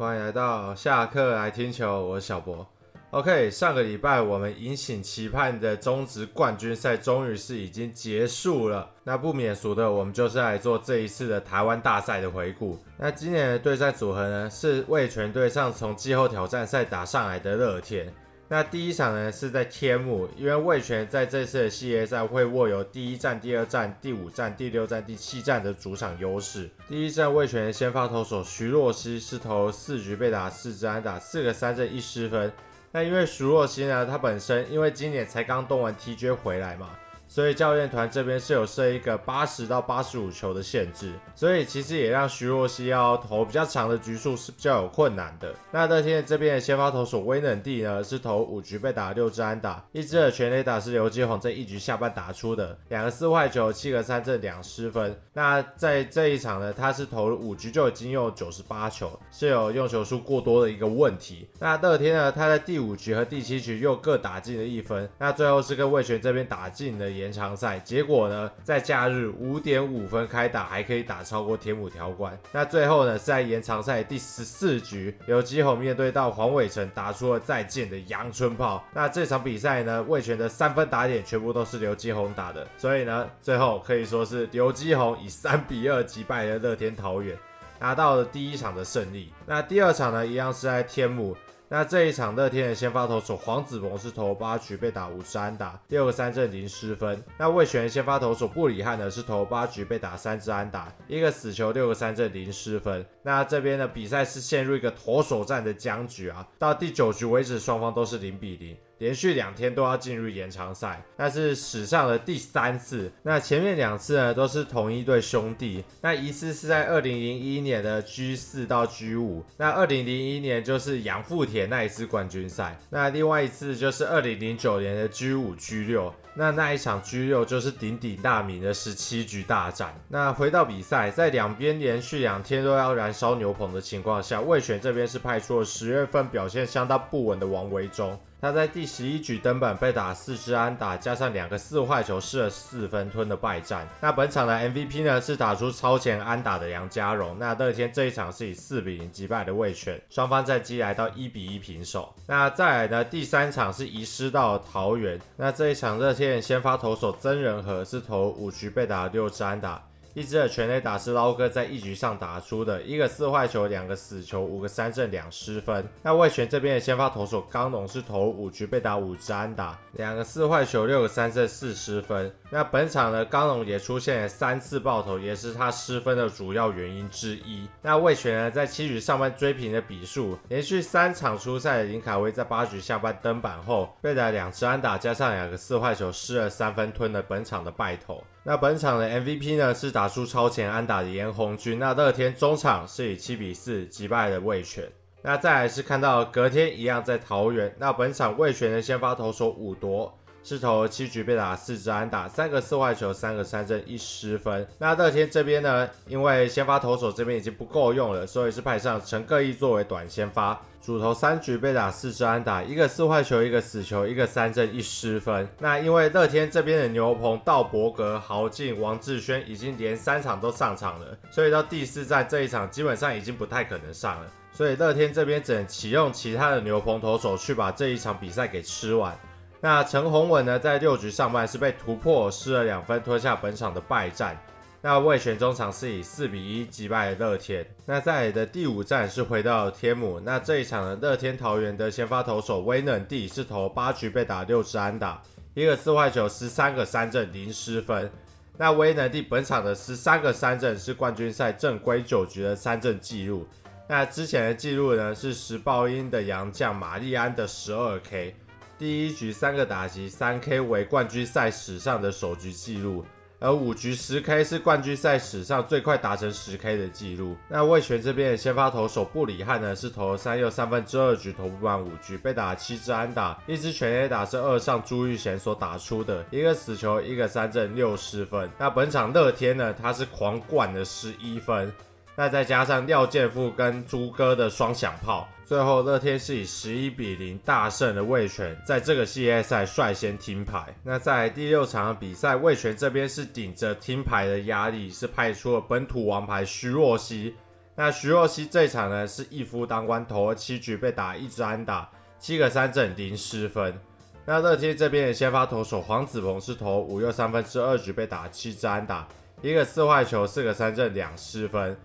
欢迎来到下课来听球，我是小博。OK，上个礼拜我们引颈期盼的中职冠军赛终于是已经结束了。那不免俗的，我们就是来做这一次的台湾大赛的回顾。那今年的对战组合呢，是味全队上从季后挑战赛打上来的乐天。那第一场呢是在天母，因为味全在这次的系列赛会握有第一战、第二战、第五战、第六战、第七战的主场优势。第一站味全先发投手徐若曦是投四局被打四支安打，四个三振一失分。那因为徐若曦呢，他本身因为今年才刚动完 TJ 回来嘛，所以教练团这边是有设一个八十到八十五球的限制，所以其实也让徐若曦要投比较长的局数是比较有困难的。那乐天这边的先发投手威能帝呢，是投五局被打六支安打，一支的全垒打是刘继宏在一局下半打出的，两个四坏球，七个三振，两失分。那在这一场呢，他是投了五局就已经用九十八球，是有用球数过多的一个问题。那乐天呢，他在第五局和第七局又各打进了一分，那最后是跟魏全这边打进了延长赛，结果呢，在假日五点五分开打，还可以打超过天母条关。那最后呢，在延长赛第十四局，刘基宏面对到黄伟成，打出了再见的阳春炮。那这场比赛呢，魏全的三分打点全部都是刘基宏打的，所以呢，最后可以说是刘基宏以三比二击败了乐天桃园，拿到了第一场的胜利。那第二场呢，一样是在天母。那这一场乐天的先发投手黄子鹏是投八局被打五支安打，六个三振零失分。那味全先发投手布里汉呢是投八局被打三支安打，一个死球，六个三振零失分。那这边的比赛是陷入一个投手战的僵局啊，到第九局为止双方都是零比零。连续两天都要进入延长赛，那是史上的第三次。那前面两次呢，都是同一对兄弟。那一次是在二零零一年的 G 四到 G 五，那二零零一年就是杨富铁那一次冠军赛。那另外一次就是二零零九年的 G 五 G 六，那那一场 G 六就是鼎鼎大名的十七局大战。那回到比赛，在两边连续两天都要燃烧牛棚的情况下，味全这边是派出了十月份表现相当不稳的王维中。他在第十一局登板被打四支安打，加上两个四坏球，失了四分，吞的败战。那本场的 MVP 呢是打出超前安打的杨家荣。那乐天这一场是以四比零击败的味全，双方战绩来到一比一平手。那再来呢，第三场是移师到桃园。那这一场乐天先发投手曾仁和是投五局被打六支安打。一支的全垒打是捞哥在一局上打出的，一个四坏球，两个死球，五个三振，两失分。那味全这边的先发投手刚龙是投五局被打五支安打，两个四坏球，六个三振，四失分。那本场呢，刚龙也出现了三次爆头，也是他失分的主要原因之一。那味全呢，在七局上半追平的比数，连续三场出赛的林凯威在八局下半登板后被打两支安打，加上两个四坏球，失了三分，吞了本场的败投。那本场的 MVP 呢，是打出超前安打的严红军。那二天中场是以七比四击败了味全。那再来是看到隔天一样在桃园，那本场味全的先发投手五夺是投七局被打四支安打，三个四坏球，三个三振一失分。那乐天这边呢，因为先发投手这边已经不够用了，所以是派上陈各义作为短先发。主投三局被打四支安打，一个四坏球，一个死球，一个三振一失分。那因为乐天这边的牛棚道伯格、豪进、王志轩已经连三场都上场了，所以到第四战这一场基本上已经不太可能上了。所以乐天这边只能启用其他的牛棚投手去把这一场比赛给吃完。那陈宏文呢，在六局上半是被突破失了两分，吞下本场的败战。那味全中场是以四比一击败了乐天。那在的第五战是回到天母。那这一场的乐天桃园的先发投手威能帝是投八局被打六支安打，一个四坏球，十三个三振零失分。那威能帝本场的十三个三振是冠军赛正规九局的三振记录。那之前的记录呢是时报鹰的洋将玛丽安的十二 K，第一局三个打击三 K 为冠军赛史上的首局记录。而五局十 K 是冠军赛史上最快达成十 K 的记录。那味全这边的先发投手布里汉呢，是投了三又三分之二局，投不满五局，被打七支安打，一支全 A 打是二上朱玉贤所打出的，一个死球，一个三振，六失分。那本场乐天呢，他是狂灌了十一分。那再加上廖健富跟朱哥的双响炮，最后乐天是以十一比零大胜了味全，在这个系列赛率先听牌。那在第六场比赛，味全这边是顶着听牌的压力，是派出了本土王牌徐若曦。那徐若曦这场呢是一夫当关，投了七局被打一支安打，七个三振零失分。那乐天这边的先发投手黄子鹏是投五又三分之二局被打七支安打，一个四坏球，四个三振两失分。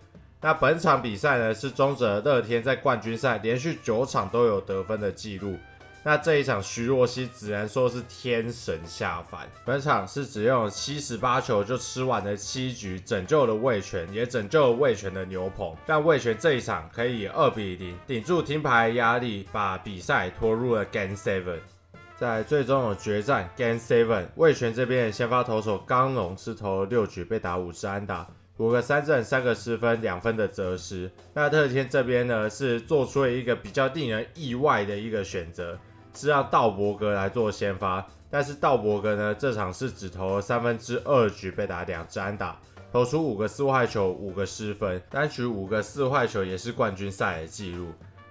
那本场比赛呢是终止了乐天在冠军赛连续九场都有得分的记录。那这一场徐若曦只能说是天神下凡，本场是只用七十八球就吃完了七局，拯救了味全，也拯救了味全的牛棚，让味全这一场可以以二比零顶住停牌压力，把比赛拖入了 Game Seven。在最终的决战 Game Seven，味全这边的先发投手刚龙是投了六局被打五支安打，五个三振，三个失分，两分的责失。那特天这边呢是做出了一个比较令人意外的一个选择。是让道伯格来做先发，但是道伯格呢，这场是只投了三分之二局被打两支安打，投出五个四坏球，五个失分，单局五个四坏球也是冠军赛的纪录。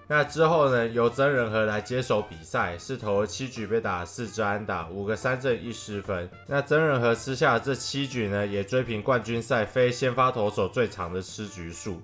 那之后呢，由曾仁和来接手比赛，是投了七局被打四支安打，五个三振一失分。那曾仁和吃下这七局呢，也追平冠军赛非先发投手最长的吃局数。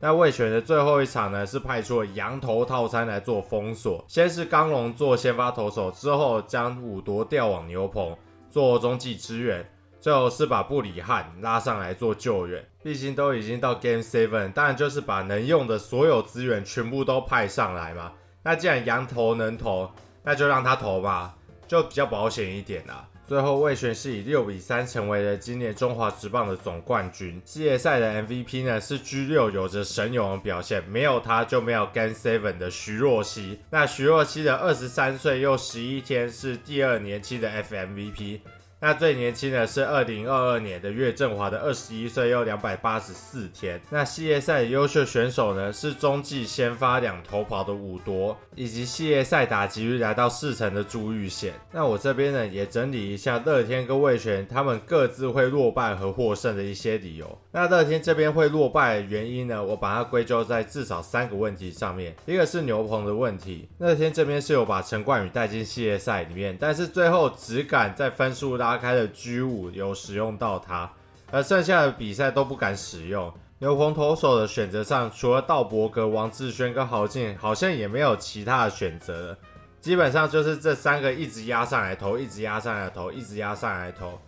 那魏全的最后一场呢，是派出了羊头套餐来做封锁。先是刚龙做先发投手，之后将武铎调往牛棚做中继支援，最后是把布里汉拉上来做救援。毕竟都已经到 Game Seven，当然就是把能用的所有资源全部都派上来嘛。那既然羊头能投，那就让他投吧，就比较保险一点啦。最后，味全是以六比三成为了今年中华职棒的总冠军。系列赛的 MVP 呢是 G6 有着神勇的表现，没有他就没有 Game Seven 的徐若曦。那徐若曦的二十三岁又十一天是第二年轻的 FMVP。那最年轻的是二零二二年的岳振华的二十一岁又两百八十四天。那系列赛的优秀选手呢是中继先发两头跑的武夺，以及系列赛打击率来到四成的朱玉贤。那我这边呢也整理一下乐天跟味全他们各自会落败和获胜的一些理由。那乐天这边会落败的原因呢，我把它归咎在至少三个问题上面。一个是牛棚的问题，乐天这边是有把陈冠宇带进系列赛里面，但是最后只敢在分数拉。拉开的 G5 有使用到它，而剩下的比赛都不敢使用。牛棚投手的选择上，除了道伯格、王志轩跟豪进，好像也没有其他的选择了。基本上就是这三个一直压上来投，一直压上来投，一直压上来投。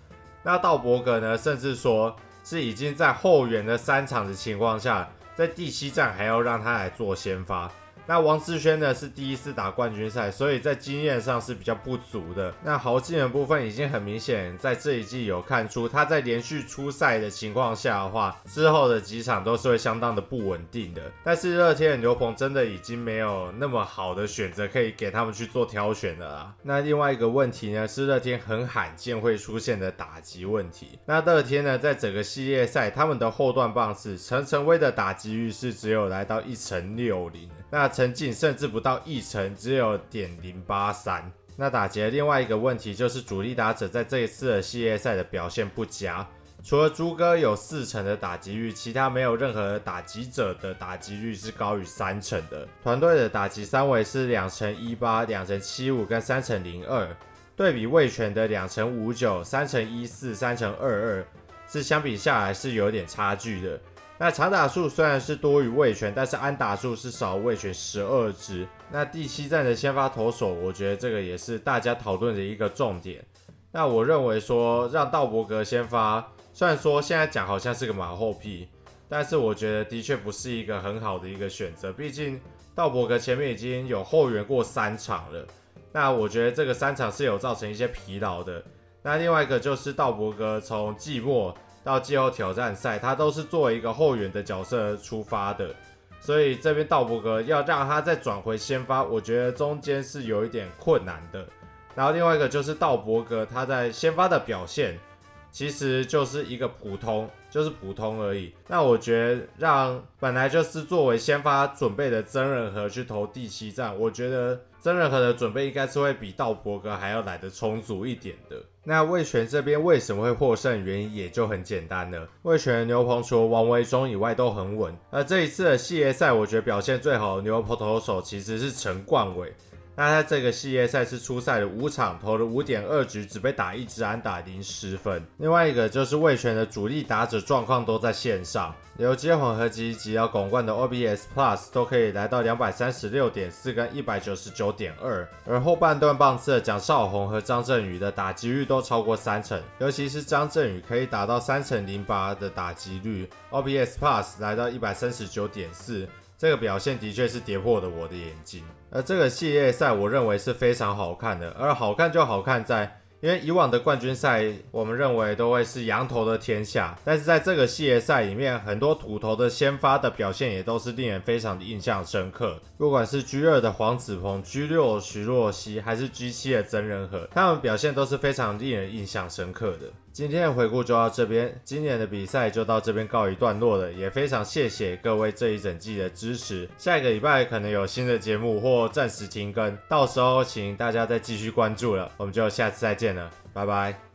那道伯格呢，甚至说是已经在后援的三场的情况下，在第七站还要让他来做先发。那王志轩呢是第一次打冠军赛，所以在经验上是比较不足的。那豪进的部分已经很明显，在这一季有看出他在连续出赛的情况下的话，之后的几场都是会相当的不稳定的。但是乐天的牛棚真的已经没有那么好的选择可以给他们去做挑选的啦。那另外一个问题呢，是乐天很罕见会出现的打击问题。那乐天呢，在整个系列赛，他们的后段棒次陈晨威的打击率是只有来到一成六零。那陈进甚至不到一成，只有点零八三。那打劫另外一个问题就是主力打者在这一次的系列赛的表现不佳，除了朱哥有四成的打击率，其他没有任何打击者的打击率是高于三成的。团队的打击三围是两成一八、两成七五跟三成零二，对比味全的两成五九、三成一四、三成二二，是相比下来是有点差距的。那长打数虽然是多于味全，但是安打数是少味全十二支。那第七战的先发投手，我觉得这个也是大家讨论的一个重点。那我认为说让道伯格先发，虽然说现在讲好像是个马后屁，但是我觉得的确不是一个很好的一个选择。毕竟道伯格前面已经有后援过三场了，那我觉得这个三场是有造成一些疲劳的。那另外一个就是道伯格从季末。到季后挑战赛，他都是作为一个后援的角色出发的，所以这边道伯格要让他再转回先发，我觉得中间是有一点困难的。然后另外一个就是道伯格他在先发的表现，其实就是一个普通，就是普通而已。那我觉得让本来就是作为先发准备的曾仁和去投第七战，我觉得曾仁和的准备应该是会比道伯格还要来得充足一点的。那味全这边为什么会获胜？原因也就很简单了。味全牛棚除了王维忠以外都很稳。而这一次的系列赛，我觉得表现最好的牛棚投手其实是陈冠伟。那在这个系列赛是出赛了五场，投了五点二局，只被打一支安打，零失分。另外一个就是味全的主力打者状况都在线上，游击混合级及要巩冠的 O B S Plus 都可以来到两百三十六点四跟一百九十九点二，而后半段棒次的蒋少宏和张振宇的打击率都超过三成，尤其是张振宇可以达到三成零八的打击率 O B S Plus 来到一百三十九点四。这个表现的确是跌破了我的眼睛，而这个系列赛我认为是非常好看的，而好看就好看在，因为以往的冠军赛我们认为都会是羊头的天下，但是在这个系列赛里面，很多土头的先发的表现也都是令人非常的印象深刻，不管是 G 二的黄子鹏、G 六徐若曦，还是 G 七的曾仁和，他们表现都是非常令人印象深刻的。今天的回顾就到这边，今年的比赛就到这边告一段落了，也非常谢谢各位这一整季的支持。下一个礼拜可能有新的节目或暂时停更，到时候请大家再继续关注了。我们就下次再见了，拜拜。